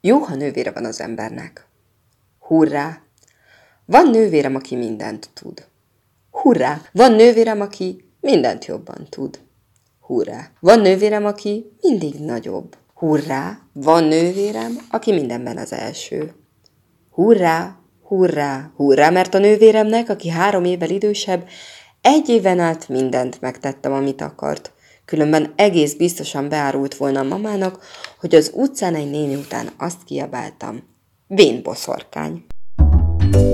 Jó, ha nővére van az embernek. Hurrá! Van nővérem, aki mindent tud. Hurrá! Van nővérem, aki mindent jobban tud. Hurrá! Van nővérem, aki mindig nagyobb. Hurrá! Van nővérem, aki mindenben az első. Hurrá! Hurrá! Hurrá! Mert a nővéremnek, aki három évvel idősebb, egy éven át mindent megtettem, amit akart. Különben egész biztosan beárult volna a mamának, hogy az utcán egy néni után azt kiabáltam. Vén boszorkány. thank